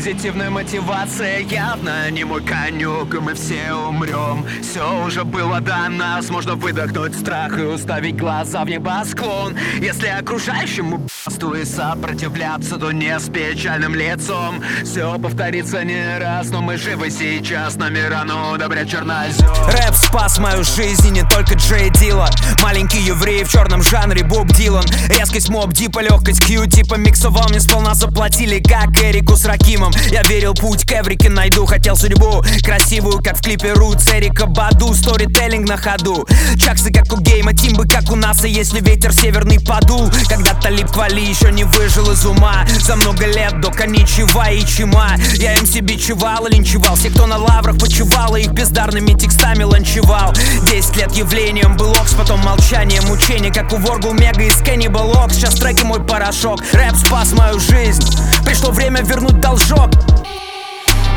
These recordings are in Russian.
Позитивная мотивация явно не мой конек И мы все умрем Все уже было до нас Можно выдохнуть страх и уставить глаза в небосклон. Если окружающему басту и сопротивляться То не с печальным лицом. Все повторится не раз Но мы живы сейчас Нами рано удобрять чернозем Рэп спас мою жизнь и не только Джей Дилла Маленький еврей в черном жанре Боб Дилан. Резкость моб дипа, легкость кью типа Миксовал мне сполна заплатили как Эрику с Ракимом Я верил путь к Эврике найду. Хотел судьбу красивую, как в клипе Рут Эрика Баду, сторителлинг на ходу. Чаксы как у гейма, тимбы как у нас. И если ветер северный подул Когда Талиб Квали еще не выжил из ума. За много лет до коничева и чима Я им себе чевал и линчевал. Все, кто на лаврах почевал И их бездарными текстами ланчевал. Десять лет явлением был окс Потом молчание, мучение Как у Воргу Мега из Cannibal Ox Сейчас треки мой порошок. Рэп спас мою жизнь. Пришло время вернуть должок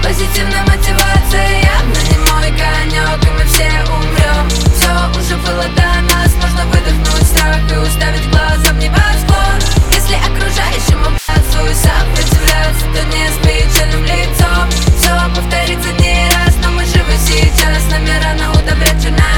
Позитивная мотивация явно не мой конек И мы все умрем Все уже было до нас Можно выдохнуть страх и уставить глаза в небосклон Если окружающему братцу сопротивляются То не с печальным лицом. Все повторится не раз Но мы живы сейчас Нами рано удобрять чернозем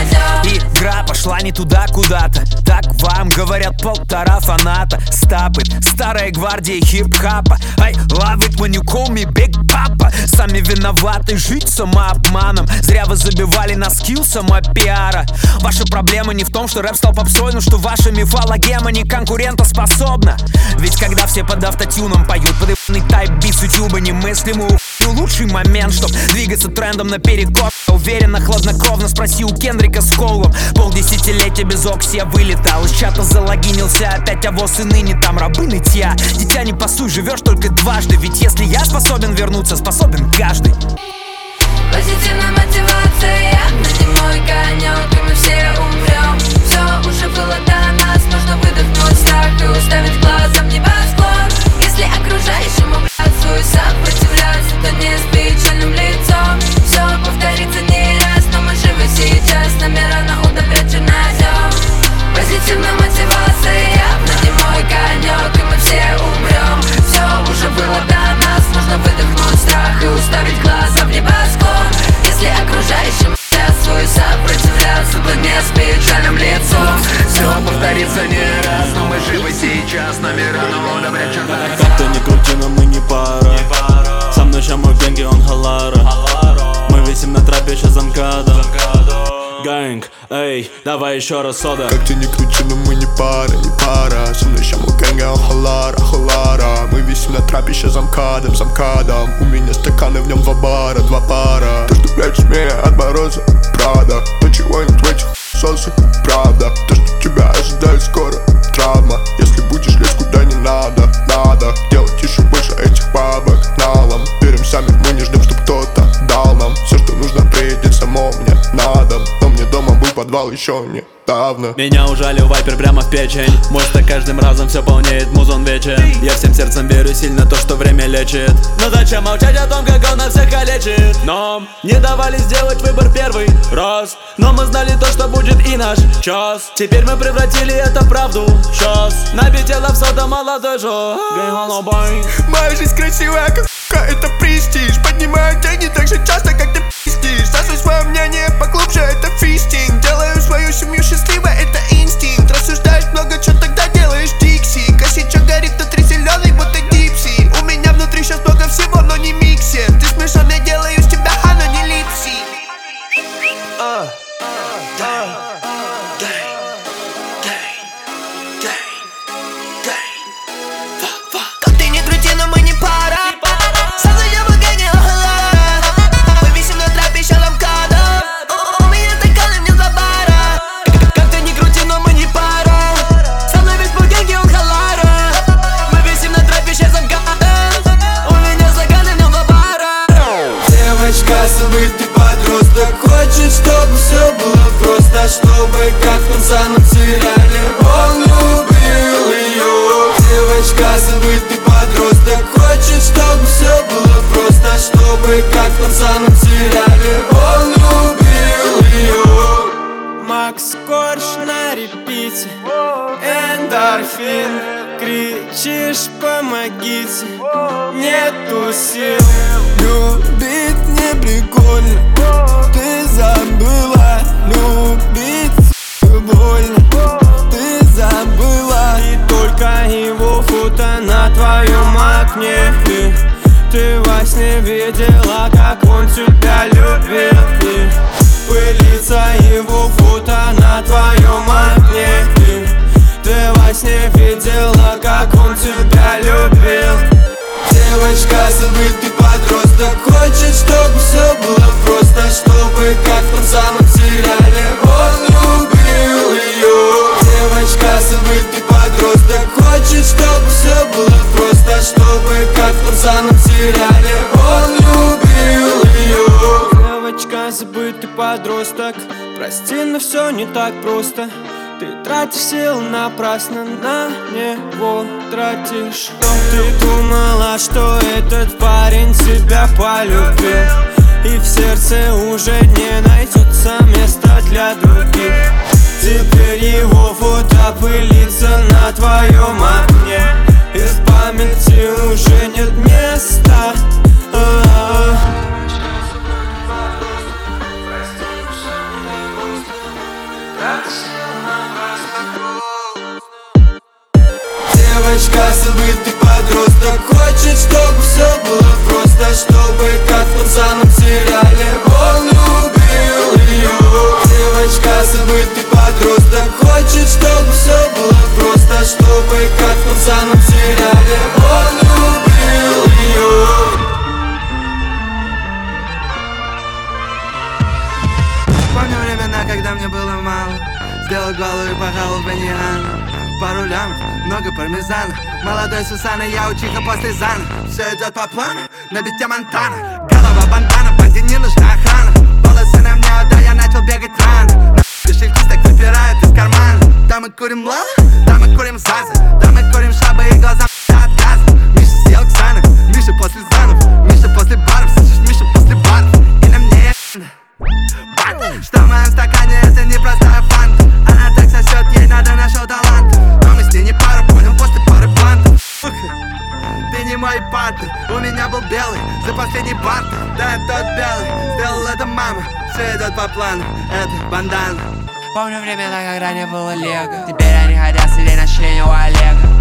Игра пошла не туда куда-то. Так вам говорят полтора фаната. Стапы, старая гвардия хип-хапа. I love it when you call me Big Papa Сами виноваты жить самообманом. Зря вы забивали на скилл самопиара. Ваша проблема не в том, что рэп стал попсой Но что ваша мифологема не конкурентоспособна. Ведь когда все под автотюном поют Под тайп бит с ютуба немыслимую ну, лучший момент, чтоб двигаться трендом наперекор. Уверенно, хладнокровно спроси у Кендрика с Коулом Полдесятилетия без окси я вылетал. Из чата залогинился опять, а воз и ныне там рабы нытья. Дитя не пасуй, живешь только дважды. Ведь если я способен вернуться, способен каждый. Позитивная мотивация явно не мой конек И мы все умрем Все уже было до нас Нужно выдохнуть страх и уставить глаза в небосклон Если окружающему братцу и сопротивляться То не с печальным лицом. Все повторится не раз Но мы живы сейчас. Рано удобрять чернозем Позитивная мотивация явно не мой конек И мы все умрем Все уже было до нас Нужно выдохнуть страх и уставить глаза в небосклон. Если окружающим братцу и сопротивляться То не с печальным лицом. Все повторится не раз Но мы живы сейчас Нами рано удобрять чернозем Как ты не крути, но мы не пара. Со мной мой деньги, он халара. Мы висим на трапе, ща замкада Гэнг, эй, давай еще раз сода. Как ты не крути, но мы не пара, не пара. Со мной ща мой гэнг, а он халара, халара. Мы висим на трапе, ща замкадом, замкадом У меня стаканы, в нем два бара, два пара. То, что прячешь меня от мороза, правда. Но чего-нибудь в этих сосах, правда. То, что тебя ожидает скоро, подвал еще недавно. Меня ужалил вайпер прямо в печень. Мой стак каждым разом все полнеет музон вечер Я всем сердцем верю сильно то, что время лечит. Но зачем молчать о том, как он нас всех калечит? Нам не давали сделать выбор первый раз. Но мы знали то, что будет и наш час. Теперь мы превратили это в правду. Сейчас на бите лапсода молодой жо Моя жизнь красивая, как это престиж. Поднимаю деньги так же часто, как ты пиздишь. Засуй свое мнение поглубже, это фистинг. Делаю свою семью счастливой, это инстинкт. Рассуждаешь много, что тогда Хочет, чтобы все было просто Чтобы как в танцаном сериале. Он любил ее Девочка, забытый подросток. Хочет, чтобы все было просто Чтобы как в том сериале. Он любил ее Макс Корж на репите. Эндорфин. Кричишь, помогите. Нету сил. Любить Ты забыла Любить больно Ты забыла И только его фото на твоем окне. Ты во сне видела, как он тебя любил. И пылится его фото на твоем окне. И ты во сне видела, как он тебя любил. Девочка, самом сериале. Он любил ее Девочка, забытый подросток. Прости, но все не так просто. Ты тратишь силы напрасно На него тратишь. Ты думала, что этот парень тебя полюбил? И в сердце уже не найдется места для других. Теперь его фото пылится на твоем окне В памяти уже нет места. Девочка, забытый подросток Хочет, чтобы все было просто Чтобы как самом сериале Он любил времена, когда мне было мало. Сделал голову и пахал в баниану Пару лямов, много пармезана Молодой Сусана, я учиха после зана. Все идет по плану, на бите Монтана. Голова бандана, банде не нужна охрана Волосы на мне, да я начал бегать рано кошельки так выпирают из кармана. Да мы курим лала, да мы курим заза Да мы курим шабы и глаза от газа. Миша съел Ксанов, Миша после занов Миша после баров, Помню времена, когда не было лего. Теперь они хотят на члене у Олега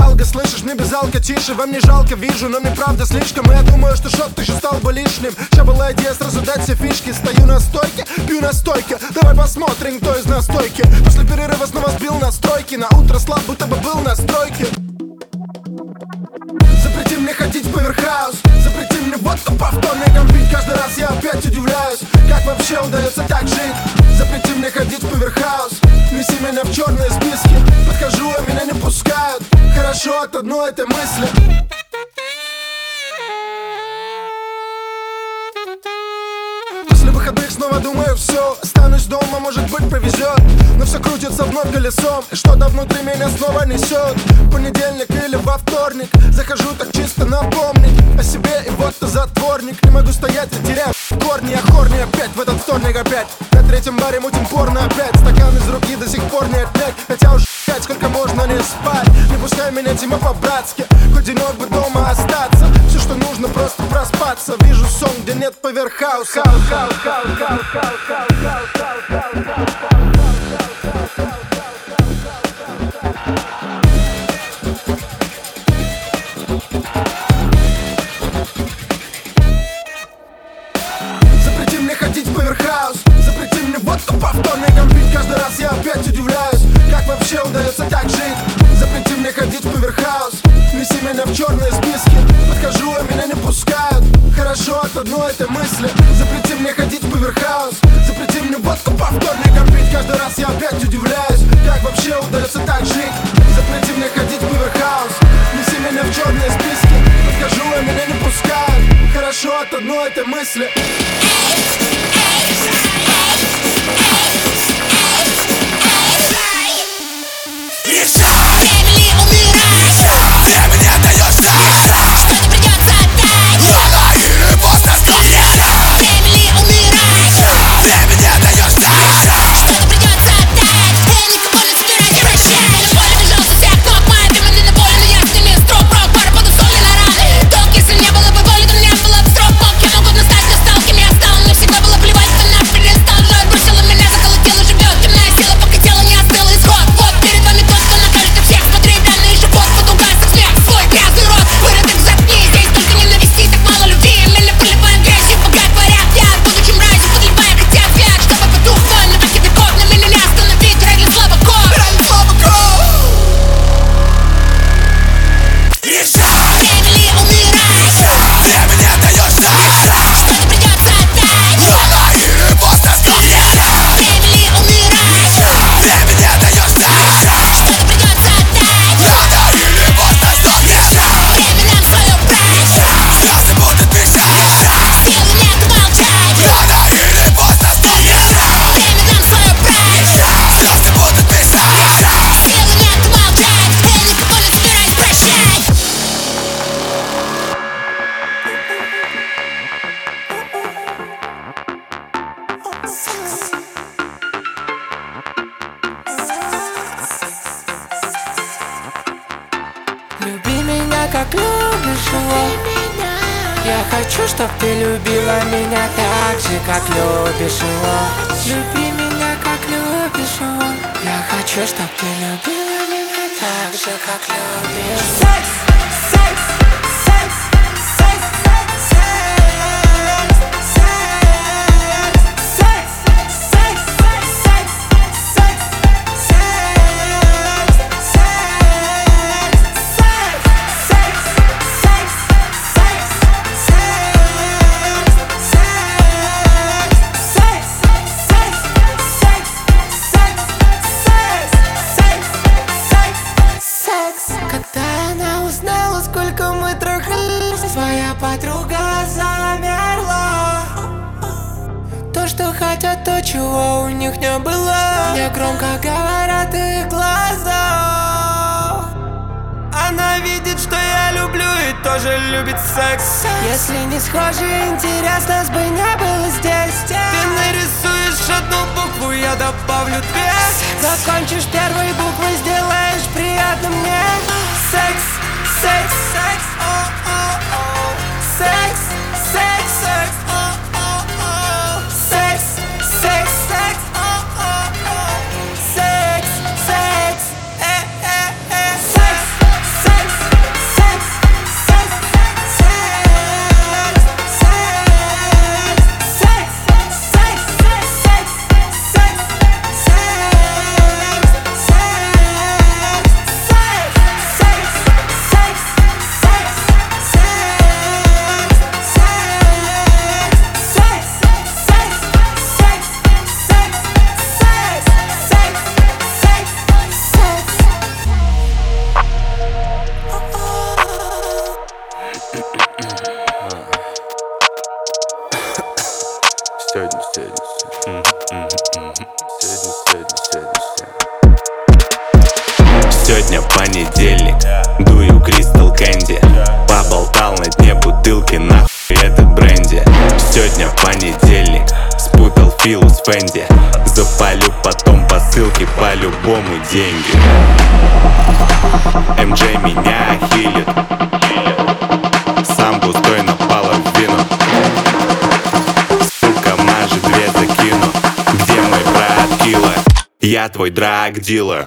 Алга, слышишь, не без алка, тише. Вам не жалко, вижу, но мне правда слишком. Я думаю, что шот еще стал бы лишним. Ща была идея сразу дать все фишки? Стою на стойке, пью на стойке. Давай посмотрим, кто из нас стойки. После перерыва снова сбил настройки. На утро слаб, будто бы был на стройке. Запрети мне ходить по верхаус Запрети мне водку по вторникам пить Каждый раз я опять удивляюсь Как вообще удается так жить. Запрети мне ходить по верхаус Неси меня в черные списки Подхожу, а меня не пускают. Хорошо от одной этой мысли снова думаю все Останусь дома, может быть повезет Но все крутится вновь колесом. И что-то внутри меня снова несет понедельник или во вторник? Захожу так чисто напомнить О себе и вот ты затворник. Не могу стоять, я теряю корни. Я хорни опять в этот вторник опять. На третьем баре мутим порно опять. Стакан из руки до сих пор не отнять. Хотя уж пять, сколько можно не спать. Не пускай меня Тима по-братски. Хоть денек бы дома остаться. Все, что нужно, просто проспаться. Вижу сон, где нет поверхауса. Запрети Запрети мне водку по вторникам пить Каждый раз я опять удивляюсь Как вообще удается так жить. Запрети мне ходить в поверхаус Неси меня в черные списки. Подхожу, а меня не пускают. Хорошо от одной этой мысли. Запрети мне ходить в поверхаус Запрети мне водку по вторникам пить Каждый раз я опять удивляюсь Как вообще удается так жить. Запрети мне ходить в поверхаус Неси меня в черные списки. Подхожу, а меня не пускают. Хорошо от одной этой мысли Сегодня понедельник, дую кристалл кэнди. Поболтал на дне бутылки, нахуй этот бренди. Сегодня понедельник, спутал филу с Фенди Запалю потом по ссылке, по-любому деньги. МД меня хилит. Я твой драг-дилер.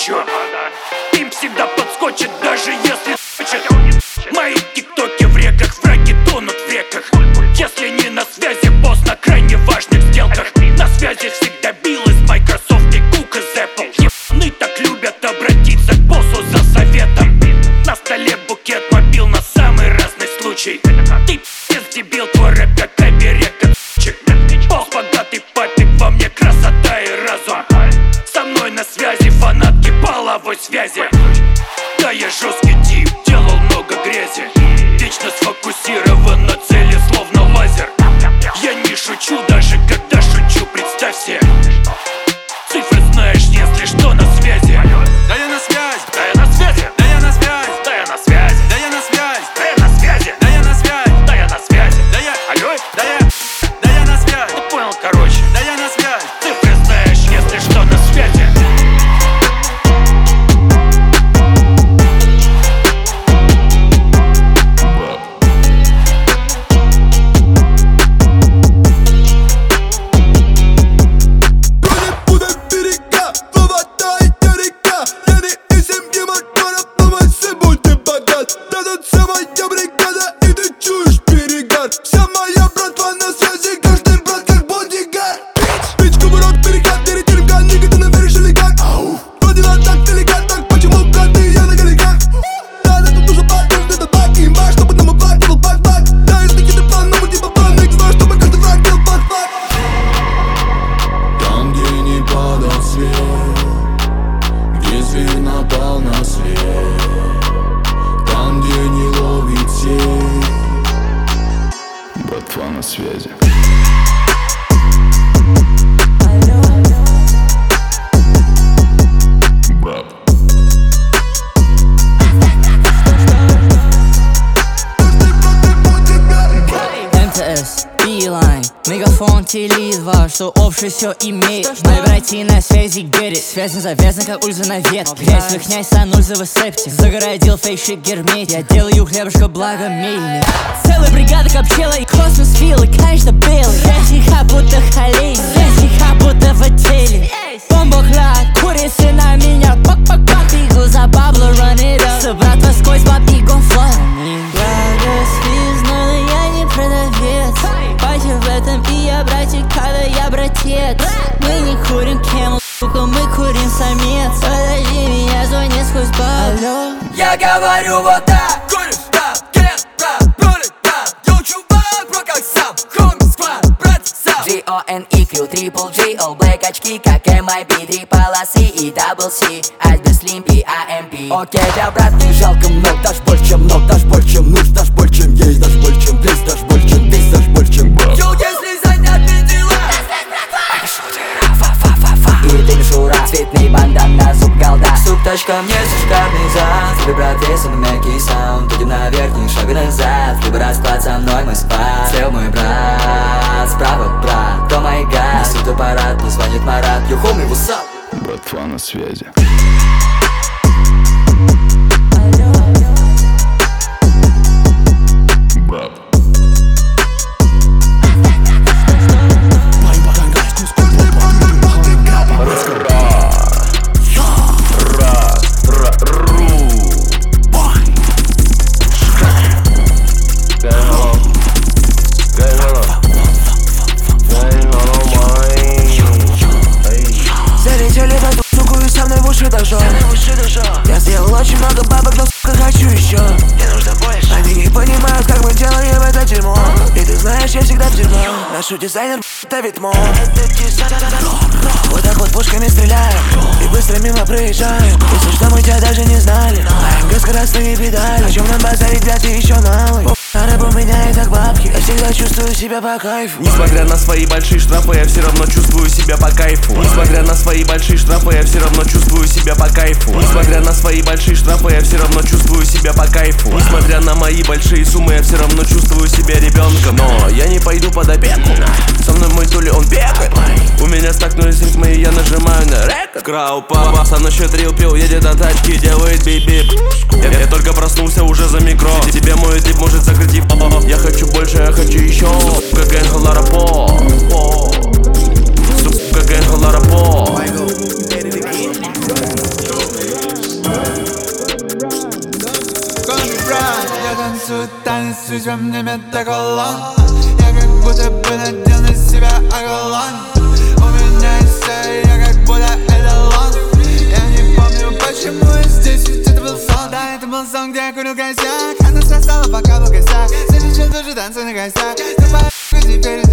Jump. все имеет. Что, что? Мои братья на связи, get it. Связан завязан, как ульза на ветке Грязь выхняй, санульза в септе Загородил фейшик герметь Я делаю хлебушка благо Целая бригада как пчела И космос филы, конечно белый. Я тихо, будто холей Я тихо, будто в отеле. Бомбокла, курицы на меня. Пак-пак-пак, бегу за бабло, run it up. Собрат воскось, баб и гонфла Благо, звезд, но я не продавил Короче, в этом и я братик, когда я братец. Мы не курим кем, сука, мы курим самец. Подожди меня, звони сквозь пар Я говорю вот так. N-E-Q, Triple G, All Black очки, как MIP Три полосы и Double C, Альбе Slim и AMP Окей, да, брат, не жалко много Дашь больше, чем много, дашь больше, чем нужно Дашь больше, чем есть, дашь больше, чем здесь Дашь больше, чем здесь, дашь больше, чем Йоу, если и мишура Цветный бандан на зуб голда Сук, точка, мне шикарный зад. Тебе, брат, на мягкий саунд. Идем наверх, не шага назад. Либо расклад со мной Москва Слева мой брат, справа брат. Кто мой гад, несут аппарат Мне звонит Марат, homie, what's up? Братва на связи Наш дизайнер ставит мол. Вот так вот пушками стреляем И быстро мимо проезжаем. Если что, мы тебя даже не знали. АМГ скоростные педали О чем нам базарить, ты еще малый Так бабки. Я всегда чувствую себя по кайфу. Несмотря на свои большие штрафы, я все равно чувствую себя по кайфу. Несмотря на свои большие штрафы, я все равно чувствую себя по кайфу. Несмотря на свои большие штрафы, я все равно чувствую себя по кайфу. Несмотря на мои большие суммы, я все равно чувствую себя ребенком Но я не пойду под опеку. Со мной мой тули, он бегает. У меня стакнулись ритмы, и я нажимаю на рек Крау папа, со мной щедрил пил, едет на тачке, делает бип-бип. Я, я только проснулся уже за микро. Тебе мой тип может закрыть Я хочу больше, я хочу еще Как Энхо Ларапо Сука, как Энхо Ларапо Коми брат, я танцую танец, ведь во мне метаколон Я как будто бы надел на себя не это был сон. Да, это был сон, где я курил косяк Она сосала, пока был косяк Сейчас тоже танцую на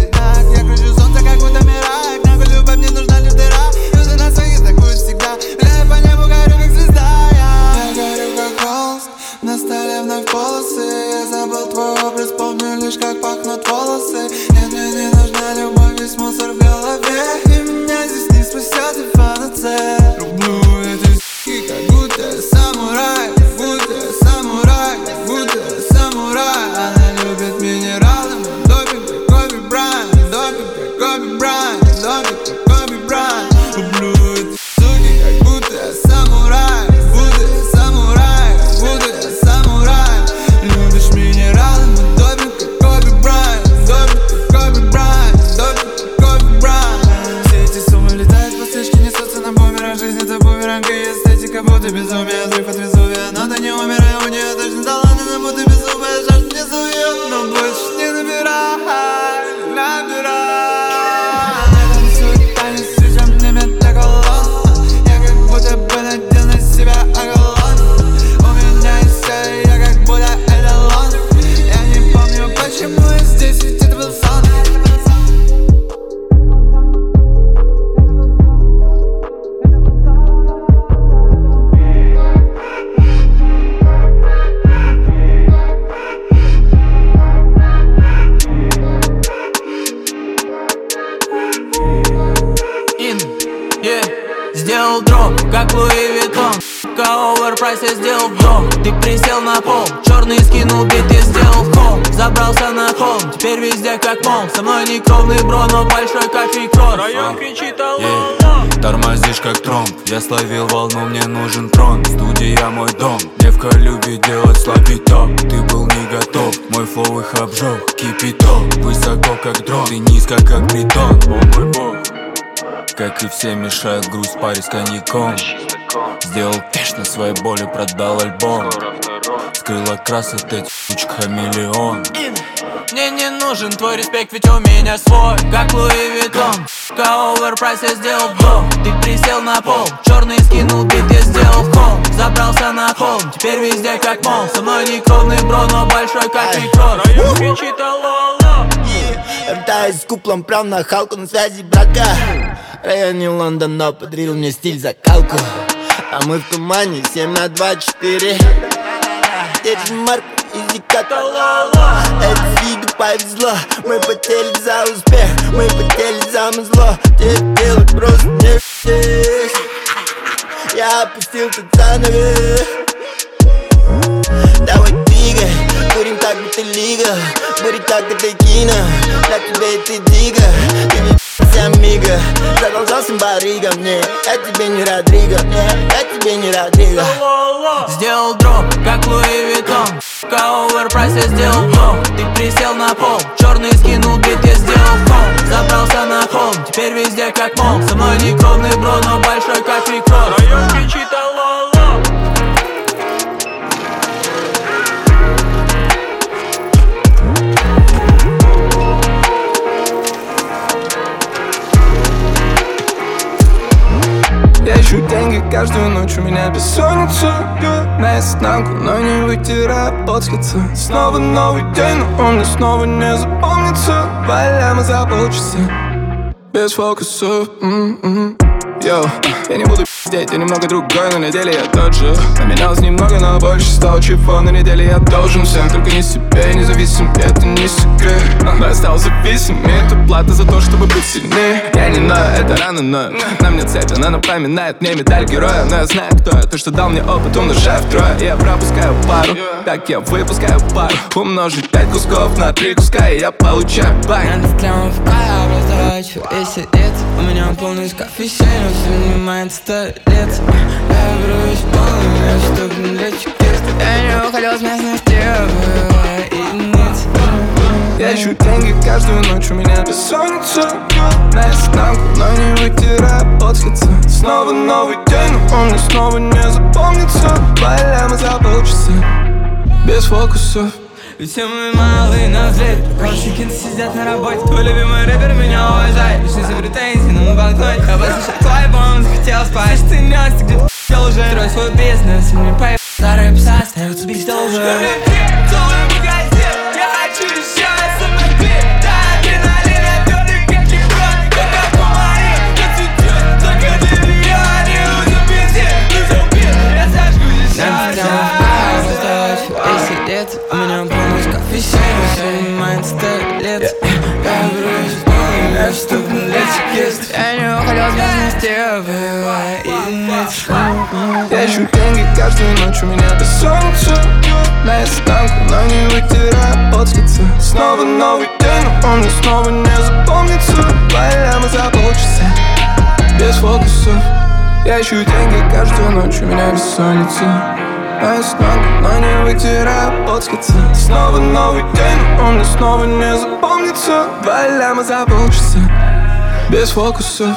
Тромб, я словил волну, мне нужен трон. Студия мой дом, девка любит делать sloppy top Ты был не готов, мой flow их обжег. Кипяток, высоко как дрон, ты низко как притон О мой бог, как и все мешает грусть паре с коньяком. Сделал кэш на своей боли, продал альбом. Скрыл окрас от этих сучек хамелеон Мне не нужен твой респект, ведь у меня свой Как Луи Виттон Ка оверпрайс я сделал вдох Ты присел на пол, черный скинул бит, я сделал холм Забрался на холм, теперь везде как мол Со мной не кровный бро, но большой как Район кричит алло, алло Вертаюсь с куплом прям на халку на связи брака. Районе Лондона подарил мне стиль закалку А мы в тумане 7 на 2, 4 Держим марку изи как Это фигу повезло Мы потели за успех Мы потели за зло. Тебе делать просто не Я опустил тут занавес Так, будто лига. Будет так, это кино Для тебя это дига Ты ведь вся мига. Задолжался баригом, не Я тебе не Родриго, не Я тебе не Родриго. Сделал дроп, как Louis Vuitton overprice я сделал дом. Ты присел на пол. Черный скинул бит, я сделал ком Забрался на холм, теперь везде как мол Со мной не кровный бро, но большой как Рик Росс Ищу деньги каждую ночь, у меня бессонница. На изнанку, но не вытираю пот лица Снова новый день, но он мне снова не запомнится. Валяем за полчаса Без фокуса м-м-м. Йоу, я не буду пиздеть, я немного другой, на неделе я тот же. Поменялось немного, но больше стало чего На неделе я должен всем, только не себе Независим, это не секрет. Но я стал зависим, и это плата за то, чтобы быть сильнее. Я не знаю, это рано, но на мне цепь Она напоминает мне медаль героя. Но я знаю, кто я, то, что дал мне опыт, умножая втрое Я пропускаю пару, так я выпускаю пару. Умножить пять кусков на три куска, и я получаю бай. Пая, раздавать весь лет У меня полный шкаф вещей, но все внимает сто лет Я брусь полным, я штук для чекист Я не уходил с местных тел, бывая единиц Я ищу деньги каждую ночь, у меня бессонница На изнанку, но не вытираю лица. Снова новый день, но он мне снова не запомнится. Валяем за полчаса. Без фокусов Ведь все мы малые на взлет кенты сидят на работе Твой любимый рэпер меня уважает Пришли за претензии на банкноте Я послушал твой альбом, захотел спать Ты нес, ты где-то уже Строй свой бизнес, мне поеб Старые пса остаются без долга Я ищу деньги каждую ночь, у меня бессонница На изнанку, но не вытираю лица Снова новый день, но он мне снова не запомнится. Валяем за полчаса Без фокусов. Я ищу деньги каждую ночь, у меня бессонница На изнанку, но не вытираю лица Снова новый день, но он мне снова не запомнится. Валяем за полчаса Без фокусов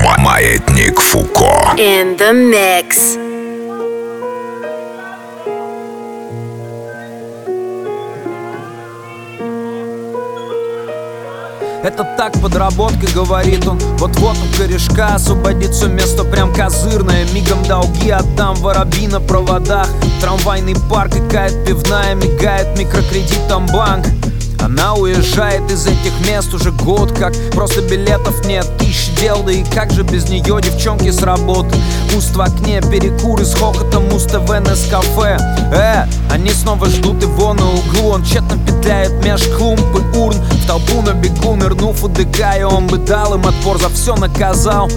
Маятник Фуко. In the mix. Это так подработка, говорит он Вот-вот у корешка освободится место прям козырное Мигом долги отдам воробьи на проводах Трамвайный парк и кает пивная Мигает микрокредитом банк она уезжает из этих мест уже год как Просто билетов нет, тысяч дел Да и как же без нее девчонки с работы? Пуст в окне, перекуры с хохотом Муз-ТВ, кафе. Э, они снова ждут его на углу. Он тщетно петляет меж клумб и урн. В толпу на бегу нырнув у ДК И он бы дал им отпор, за все наказал.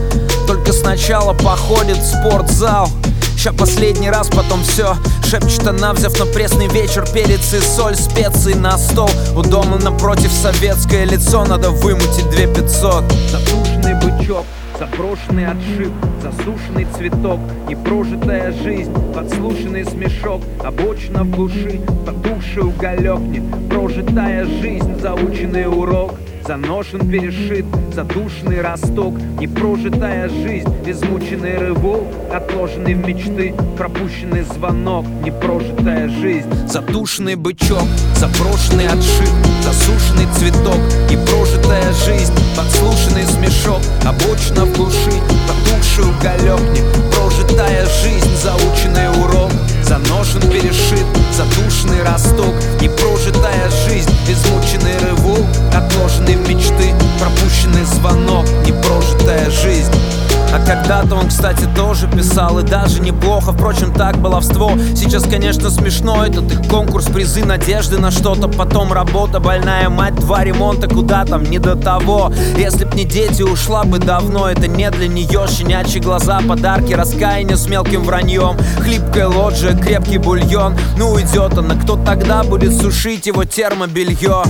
Только сначала походит в спортзал. Ща последний раз, потом все Шепчет она, взяв на пресный вечер Перец и соль, специи на стол. У дома напротив советское лицо Надо вымутить две пятьсот. Затушенный бычок, заброшенный отшиб Засушенный цветок, непрожитая жизнь Подслушанный смешок, обочина в глуши Потухший уголек, не прожитая жизнь Заученный урок Заношен, перешит, задушенный росток Непрожитая жизнь, измученный рывок Отложенный в мечты, пропущенный звонок Непрожитая жизнь, задушенный бычок Заброшенный отшиб, засушенный цветок Непрожитая жизнь, подслушанный смешок Обочина в глуши, потухший уголек Непрожитая жизнь, заученный урок. Заношен, перешит, задушенный росток Непрожитая Когда-то он, кстати, тоже писал и даже неплохо. Впрочем, так баловство. Сейчас, конечно, смешно. Этот их конкурс, призы, надежды на что-то. Потом работа, больная мать, два ремонта. Куда там, не до того. Если б не дети, ушла бы давно. Это не для нее, щенячьи глаза Подарки, раскаяние с мелким враньем. Хлипкая лоджия, крепкий бульон. Ну уйдет она, кто тогда будет сушить его термобелье?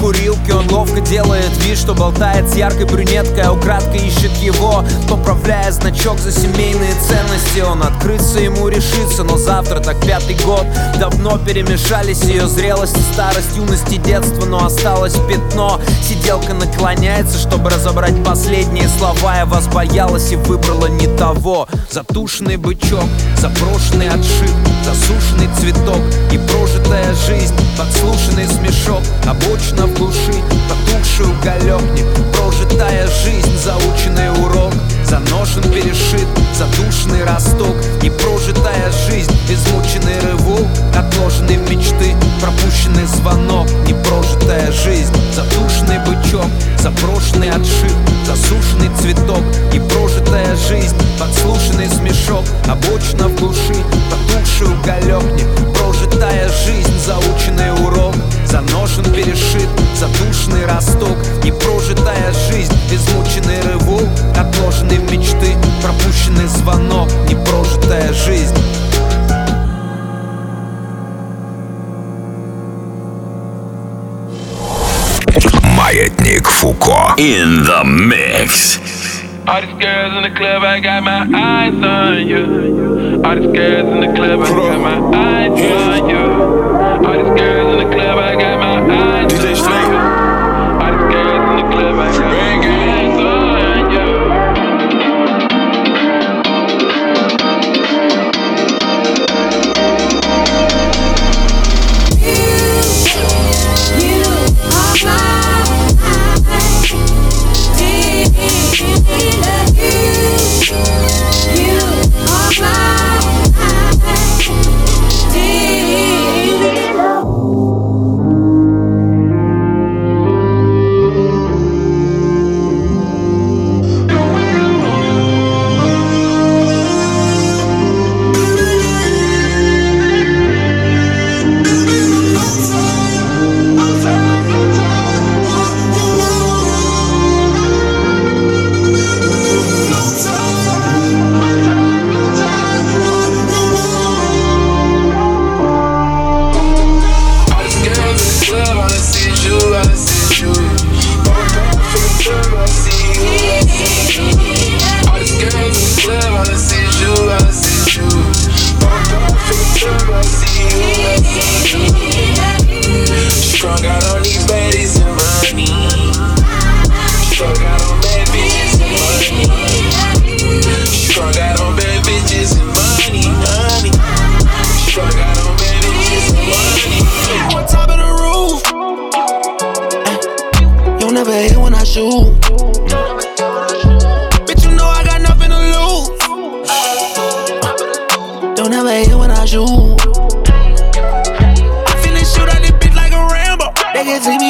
Курилке он ловко делает вид, что болтает с яркой брюнеткой А украдкой ищет его, поправляя значок за семейные ценности. Он открыться ему решится, но завтра так пятый год Давно перемешались ее зрелость и старость, юность и детство Но осталось пятно, сиделка наклоняется, чтобы разобрать последние слова Я вас боялась и выбрала не того. Затушенный бычок, запрошенный отшив, засушенный цветок И прожитая жизнь, подслушанный смешок Обочина в глуши, потухший уголек Не прожитая жизнь, заученный урок Заношен, перешит, задушенный росток. Непрожитая жизнь, измученный рывок Отложенные мечты, пропущенный звонок. Непрожитая жизнь, задушенный бычок Запрошенный отшив, засушенный цветок. Непрожитая жизнь, подслушанный смешок Обочина в глуши, потухший уголек Непрожитая жизнь, заученный урок Заношен, перешит, задушенный росток. Непрожитая жизнь, измученный рывок Отложенные мечты, пропущенный звонок Непрожитая жизнь Маятник Фуко. In the mix. All these girls in the club, I got my eyes on you. All these girls in the club, I got my eyes on you. All these girls in the club, I got my eyes on you.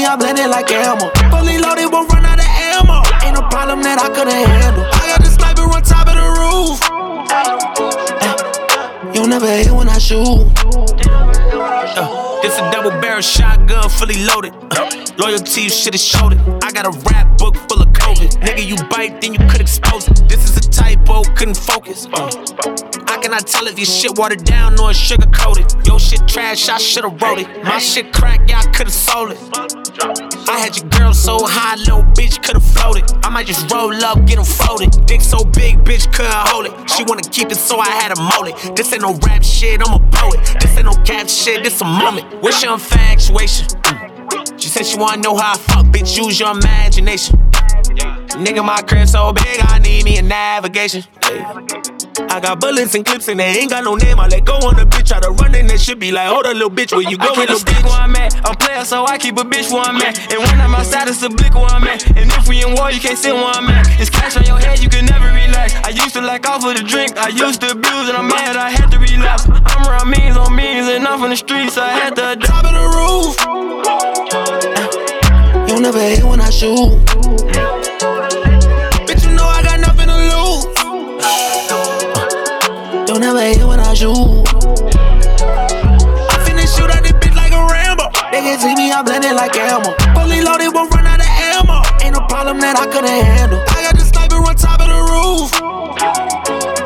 Me, I blend it like ammo. Fully loaded, won't run out of ammo. Ain't no problem that I couldn't handle. I got the sniper on top of the roof. You'll never hit when I shoot. Uh, this a double barrel shotgun, fully loaded. Uh, loyalty, you should've showed it. I got a rap book full of COVID. Nigga, you bite, then you could expose it. This is a typo, couldn't focus. Uh, can I tell if your shit watered down or sugar coated? Yo shit trash, I should've wrote it. My shit crack, yeah, I could've sold it. I had your girl so high, little bitch could've floated. I might just roll up, get 'em folded. Dick so big, bitch couldn't hold it. She wanna keep it, so I had to mold it. This ain't no rap shit, I'm a poet. This ain't no cap shit, this a moment. What's your infatuation? Mm. She said she wanna know how I fuck, bitch, use your imagination. Nigga, my crib so big, I need me a navigation. I got bullets and clips and they ain't got no name. I let go on the bitch, try to run in that shit be like, hold a little bitch, where you going, little stick bitch? where I'm at. I'm player, so I keep a bitch where I'm at. And when I'm outside, it's a blick where I'm at. And if we in war, you can't sit where I'm at. It's cash on your head, you can never relax. I used to like off of the drink, I used to abuse, and I'm mad I had to relapse. I'm around means on means, and I'm from the streets, so I had to. Top of the roof. You'll never hit when I shoot. You never hit when I shoot. I finna shoot at this bitch like a Rambo. They can see me, I blend it like ammo. Fully loaded, won't run out of ammo. Ain't no problem that I couldn't handle. I got the sniper on top of the roof.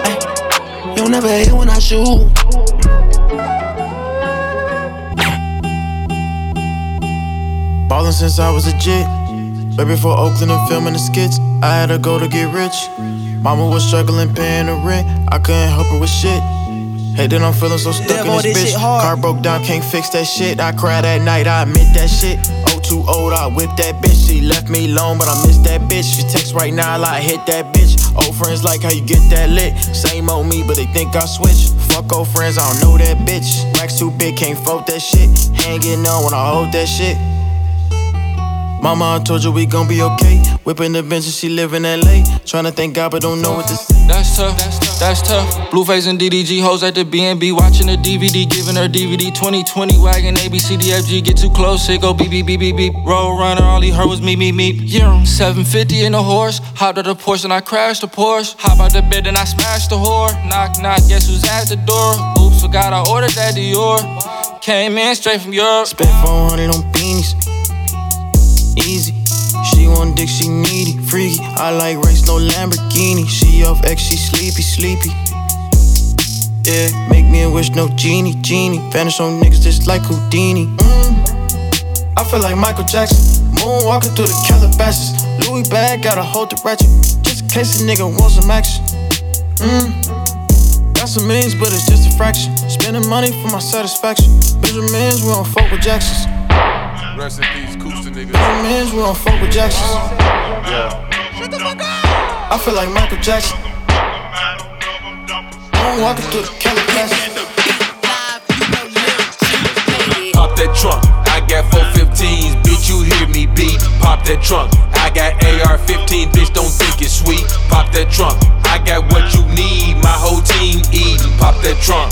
Ay, you never hit when I shoot. Ballin' since I was a jit. Right before Oakland and filming the skits, I had to go to get rich. Mama was struggling paying the rent, I couldn't help her with shit. Hey, then I'm feeling so stuck in this this bitch. Car broke down, can't fix that shit. I cried at night, I admit that shit. Oh, too old, I whip that bitch. She left me alone, but I miss that bitch. She text right now, I like hit that bitch. Old friends like how you get that lit. Same old me, but they think I switched. Fuck old friends, I don't know that bitch. Racks too big, can't float that shit. Hanging on when I hold that shit. Mama, I told you we gon' be okay. Whipping the bench and she live in LA. Tryna thank God, but don't know what to say. That's tough, that's tough. Blueface and DDG hoes at the BNB, watching the DVD, giving her DVD 2020 wagon, ABCDFG, get too close, it go beep beep beep beep beep. Road runner, all he heard was me me me. Yeah, 750 in a horse, hopped out the Porsche and I crashed the Porsche. Hop out the bed and I smashed the whore. Knock knock, guess who's at the door? Oops, forgot I ordered that Dior. Came in straight from Europe. Spent 400 on beanies. Easy. She want dick, she needy. Freaky. I like race, no Lamborghini. She off X, she sleepy, sleepy. Yeah, make me a wish, no genie, genie. Vanish on niggas just like Houdini. Mm. I feel like Michael Jackson. Moonwalking through the Calabasas. Louis bag, gotta hold the ratchet. Just in case a nigga wants some action. Mm. Got some millions, but it's just a fraction. Spending money for my satisfaction. Benjamins, we don't fuck with Jacksons. Rest in peace, Coops and niggas. Benjamins, we don't fuck with Jacksons. Yeah. Shut the fuck up! I feel like Michael Jackson. I'm walking through the Calabasas. Pop that trunk, I got 415s, bitch, you hear me beat. Pop that trunk, I got AR 15, bitch, don't think it's sweet. Pop that trunk, I got what you need, my whole team eating. Pop that trunk,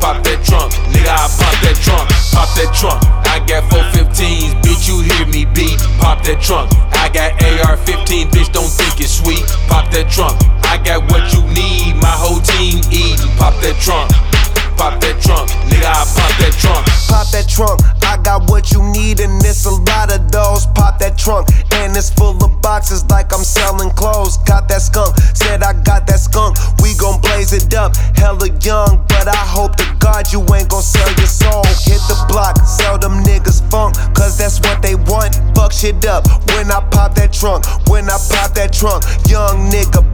pop that trunk, nigga, I pop that trunk, pop that trunk. I got 415s, bitch, you hear me beat. Pop that trunk, I got AR 15, bitch, don't think it's sweet. Pop that trunk, I got what you need, my whole team eating. Pop that trunk. Pop that trunk, nigga, I pop that trunk. Pop that trunk, I got what you need, and it's a lot of those. Pop that trunk, and it's full of boxes like I'm selling clothes. Got that skunk, said I got that skunk. We gon' blaze it up, hella young, but I hope to God you ain't gon' sell your soul. Hit the block, sell them niggas funk, cause that's what they want. Fuck shit up when I pop that trunk, when I pop that trunk. Young nigga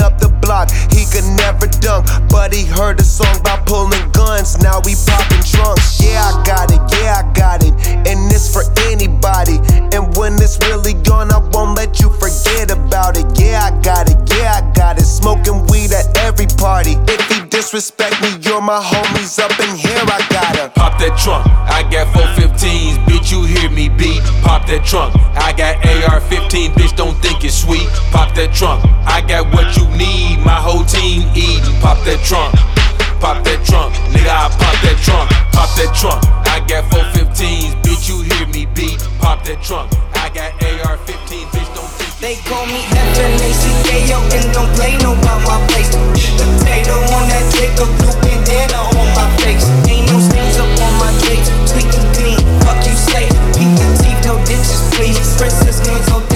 up the block, he could never dunk, but he heard a song about pulling guns, now we popping trunks. Yeah, I got it, yeah, I got it. And it's for anybody. And when it's really gone, I won't let you forget about it. Yeah, I got it, yeah, I got it. Smoking weed at every party. If he disrespect me, you're my homies up in here, I got him. Pop that trunk, I got 415s, bitch, you hear me beat. Pop that trunk, I got AR 15, bitch, don't think it's sweet. Pop that trunk, I got what you need, my whole team eating. Pop that trunk, pop that trunk, nigga, I pop that trunk, pop that trunk. I got 415s, bitch, you hear me beat. Pop that trunk, I got AR 15, bitch, They call me F-N-A-C-K-O and don't play no about my place. Potato on that dick, a blue bandana on my face. Ain't no stains up on my face. Sweet and clean, fuck you say. Peep the teeth, no ditches, please. Princess nails, no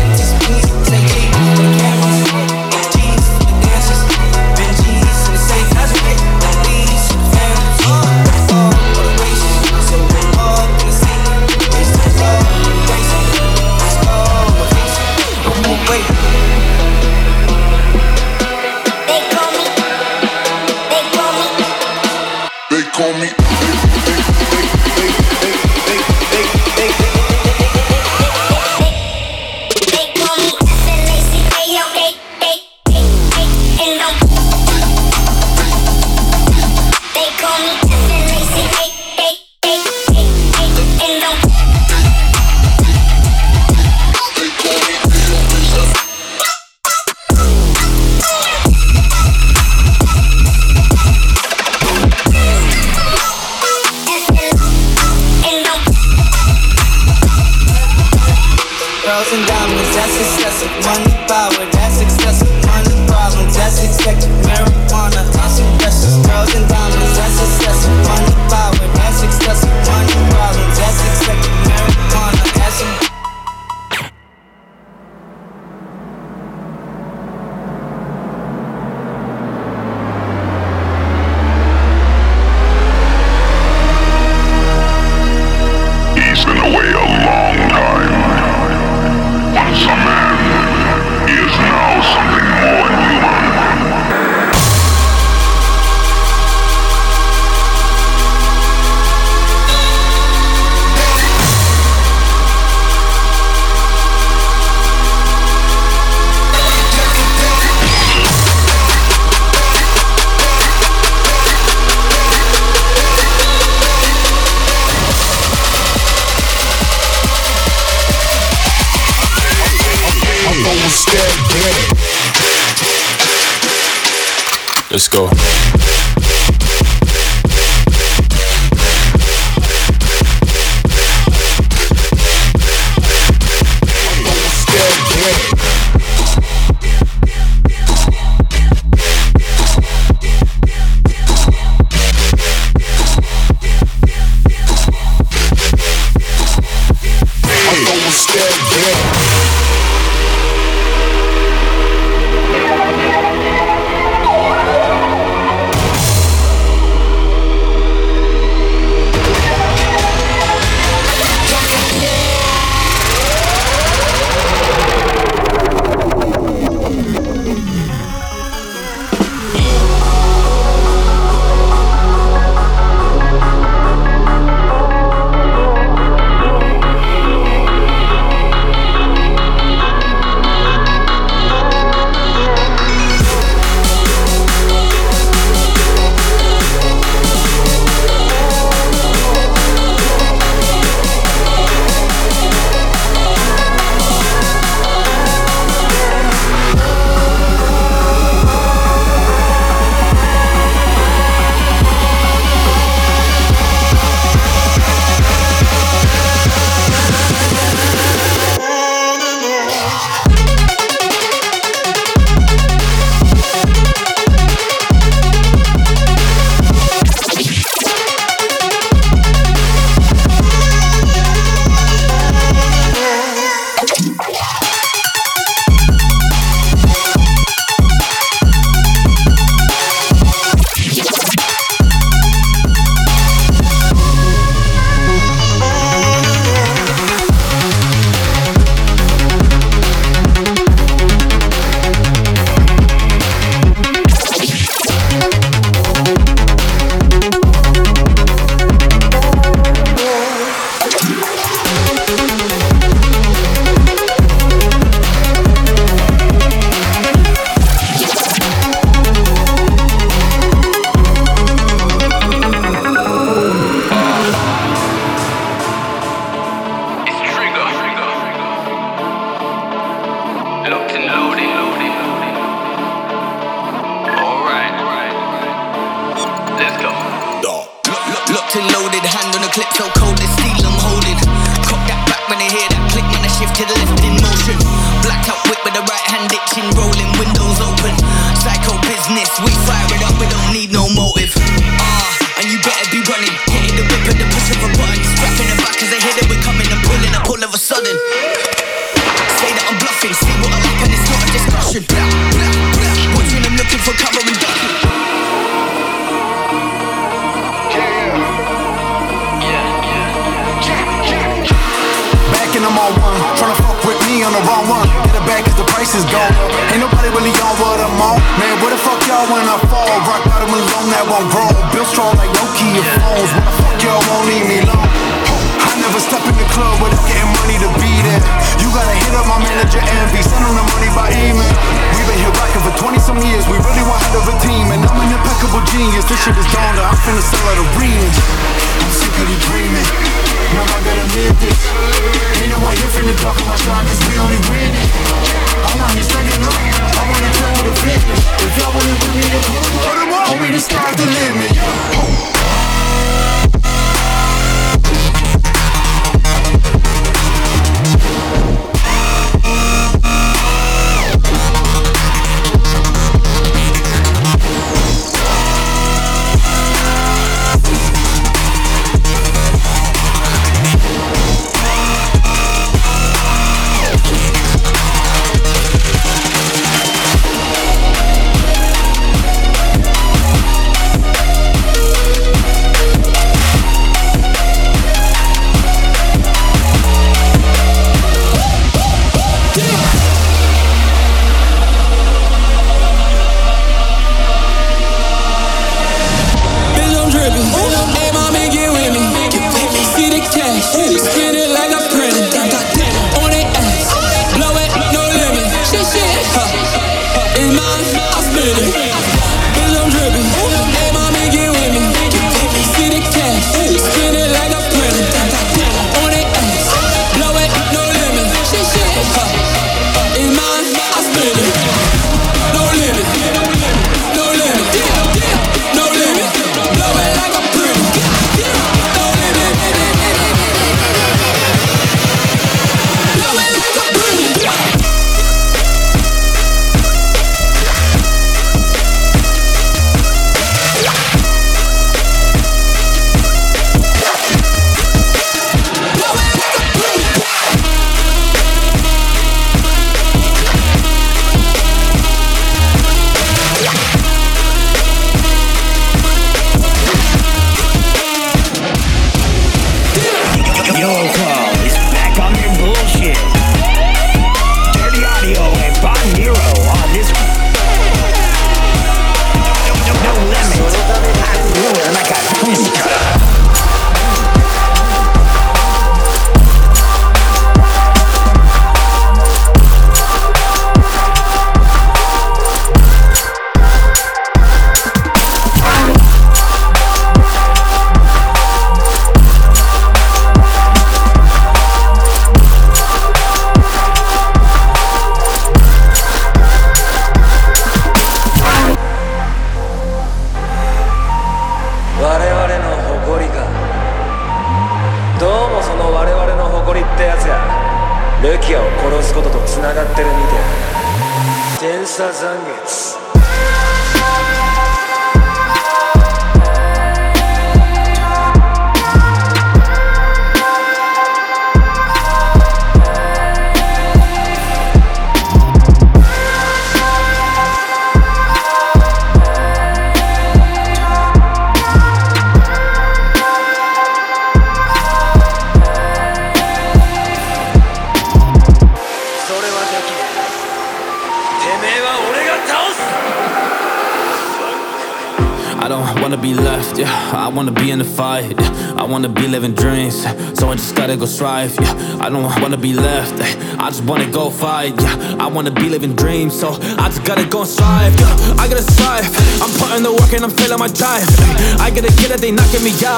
Yeah, I don't wanna be left. Eh. I just wanna go fight. Yeah, I wanna be living dreams, so I just gotta go strive.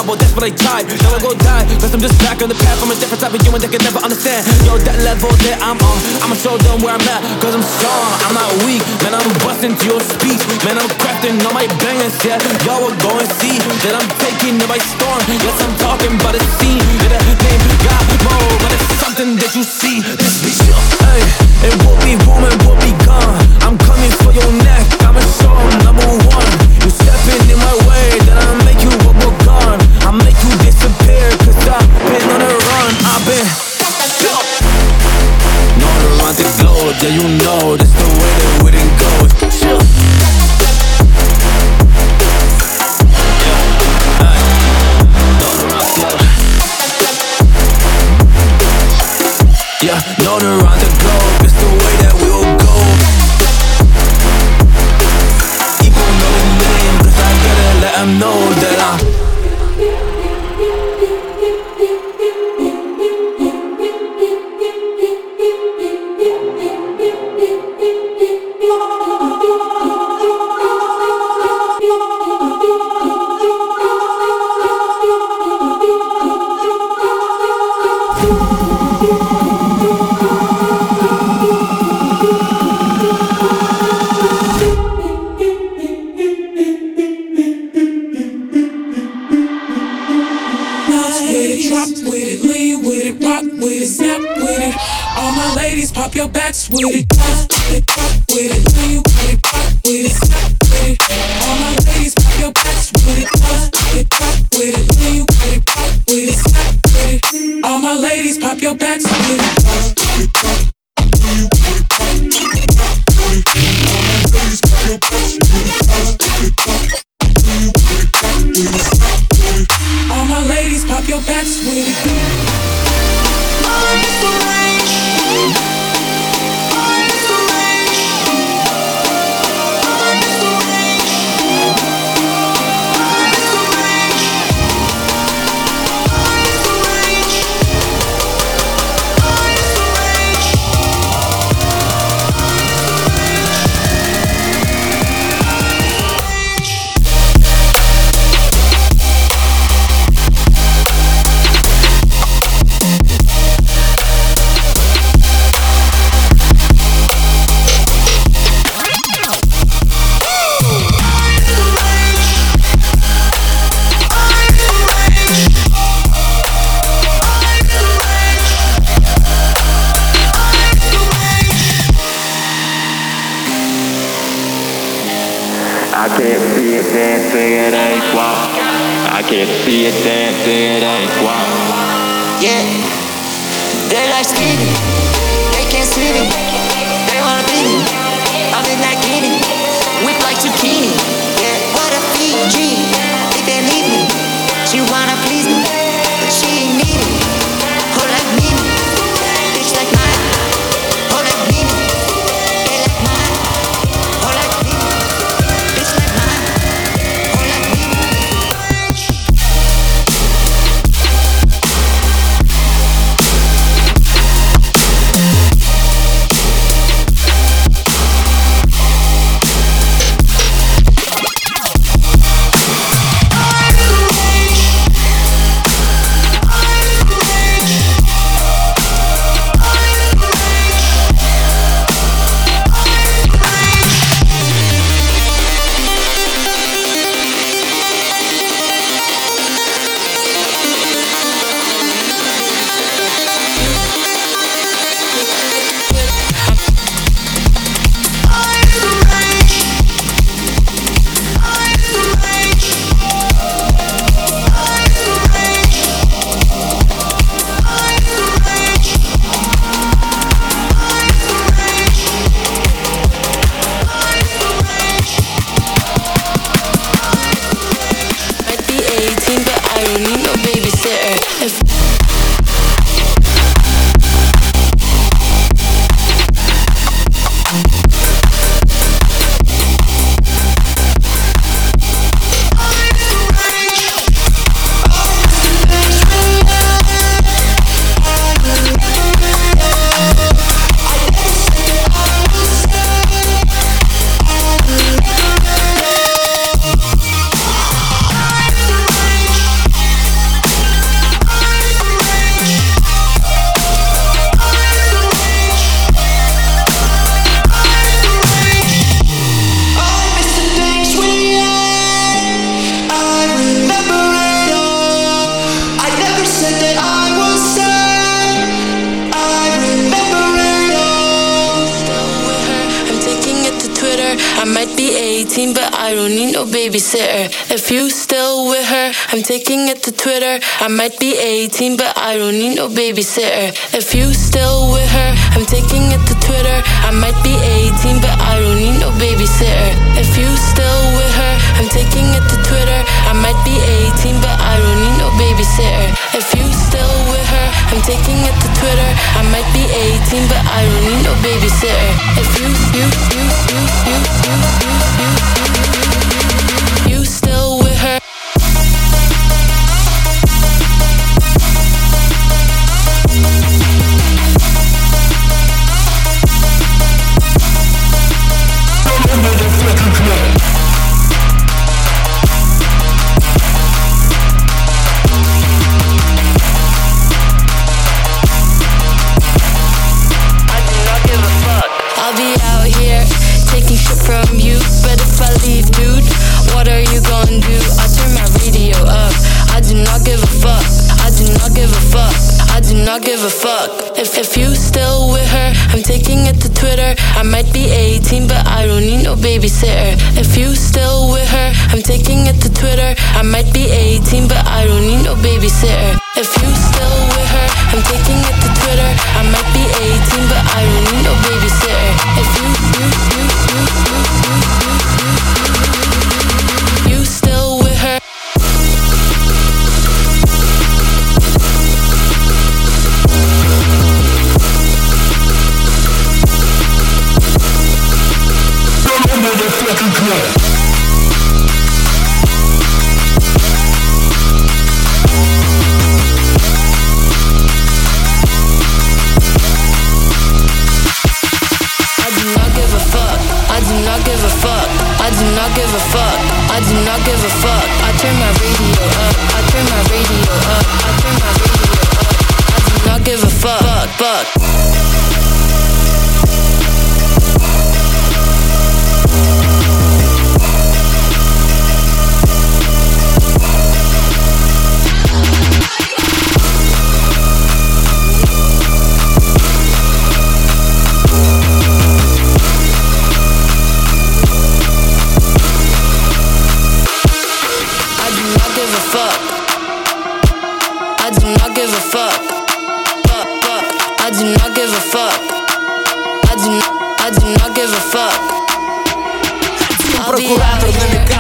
that's what I type. Now I go die, cause I'm just back on the path. I'm a different type of human that can never understand. Yo, that level that I'm on I'ma show them where I'm at, cause I'm strong. I'm not weak, man I'm busting to your speech. Man I'm crafting all my bangers, yeah. Y'all will go and see that I'm taking it by storm. Yes, I'm talking about a scene That I name got more, but it's something that you see. This beat's But.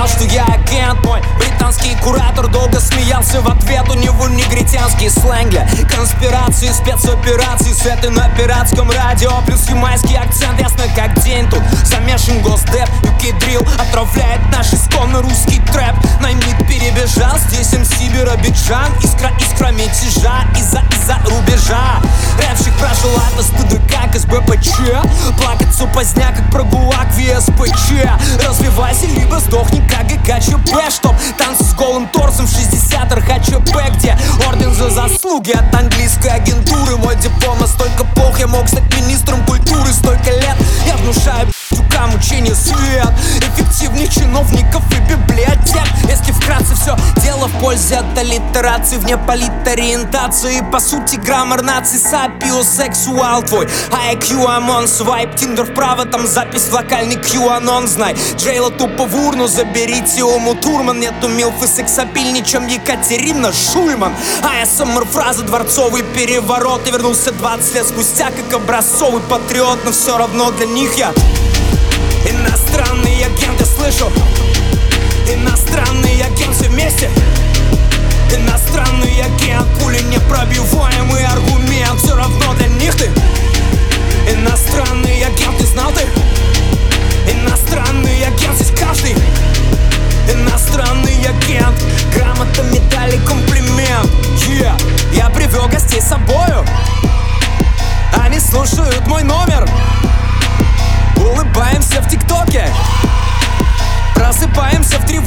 Что я агент мой Британский куратор долго смеялся в ответ. У него негритянский сленг для конспирации Спецоперации с этой на пиратском радио Плюс ямайский акцент, ясно как день Тут замешан госдеп, UK дрил Отравляет наш исконно русский трэп Наймит перебежал, здесь МС Биробиджан. Искра, искра мятежа из-за, из-за рубежа. Рэпщик прошел от СТДК к СБПЧ. Плакаться поздня, как про ГУЛАГ в СПЧ Развивайся, либо сдохни, как ГКЧП Чтоб танцы с голым торсом в 60 РХЧП Где орден за заслуги от английской агентуры. Мой диплом настолько плох, я мог стать министром культуры Столько лет. Я внушаю тюкам учение свет Эффективных чиновников и библиотек Если вкратце все дело в пользе от аллитерации Вне политориентации. По сути граммар наций сапиосексуал твой. IQ ОМОН свайп Тиндер вправо, там запись в локальный QAnon Знай, Джейла тупо в урну Заберите Уму Турман. Нету милфы сексапильней, чем Екатерина Шульман АСМР фраза дворцовый переворот. И вернулся 20 лет спустя Как образцовый патриот. Но все равно для них я Иностранный агент, я слышу. Иностранный агент, все вместе. Иностранный агент, пули непробиваемый аргумент Все равно для них ты. Иностранный агент, ты знал ты? Иностранный агент, здесь каждый. Иностранный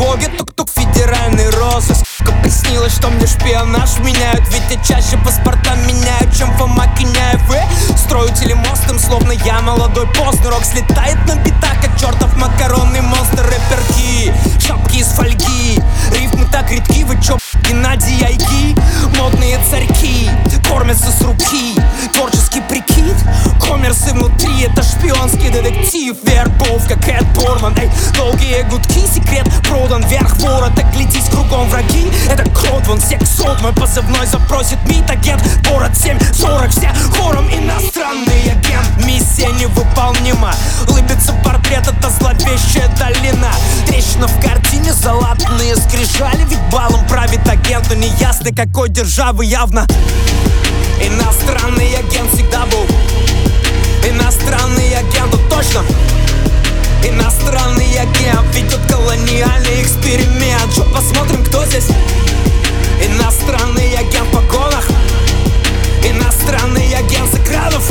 Тревоге Тук-тук, федеральный розыск. Сука, Приснилось, что мне шпионаж меняют Ведь я чаще паспорта меняю, чем Фома Киняев И строю телемостом, словно я молодой поздно Рок слетает на битах, как чертов макаронный монстр. Рэперки, шапки из фольги. Рифмы так редки, вы чё, Геннадий Айки Модные царьки кормятся с руки. Творческий прикид, коммерсы внутри. Это шпионский детектив, вербовка, Кэт Борман Эй, долгие гудки, секрет продан вверх ворота Глядись кругом враги, это крот, вон сексот Мой позывной запросит МИД, агент, город 740 Все хором иностранный агент, миссия невыполнима. Лыбится портрет, это зловещая долина. Трещина в картине, залатанные скрижали. Ведь балом правит агент агенту не ясно, какой державы явно. Иностранный агент всегда был. Иностранный агент, он точно. Иностранный агент ведет колониальный эксперимент. Что посмотрим, кто здесь? Иностранный агент в погонах. Иностранный агент с экранов.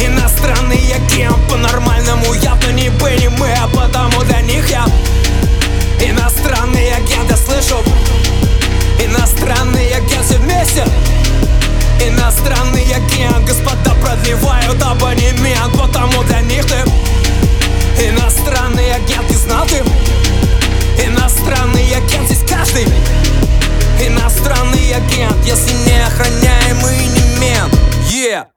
Иностранный агент по-нормальному явно не бы не мы, а потому для них я Иностранный агент, я слышу. Иностранные агенты вместе. Иностранные агенты, Господа продлевают абонемент Потому для них ты. Иностранные агенты и знал ты Иностранные агенты здесь каждый. Иностранный агент Если не охраняемый не мент. Yeah.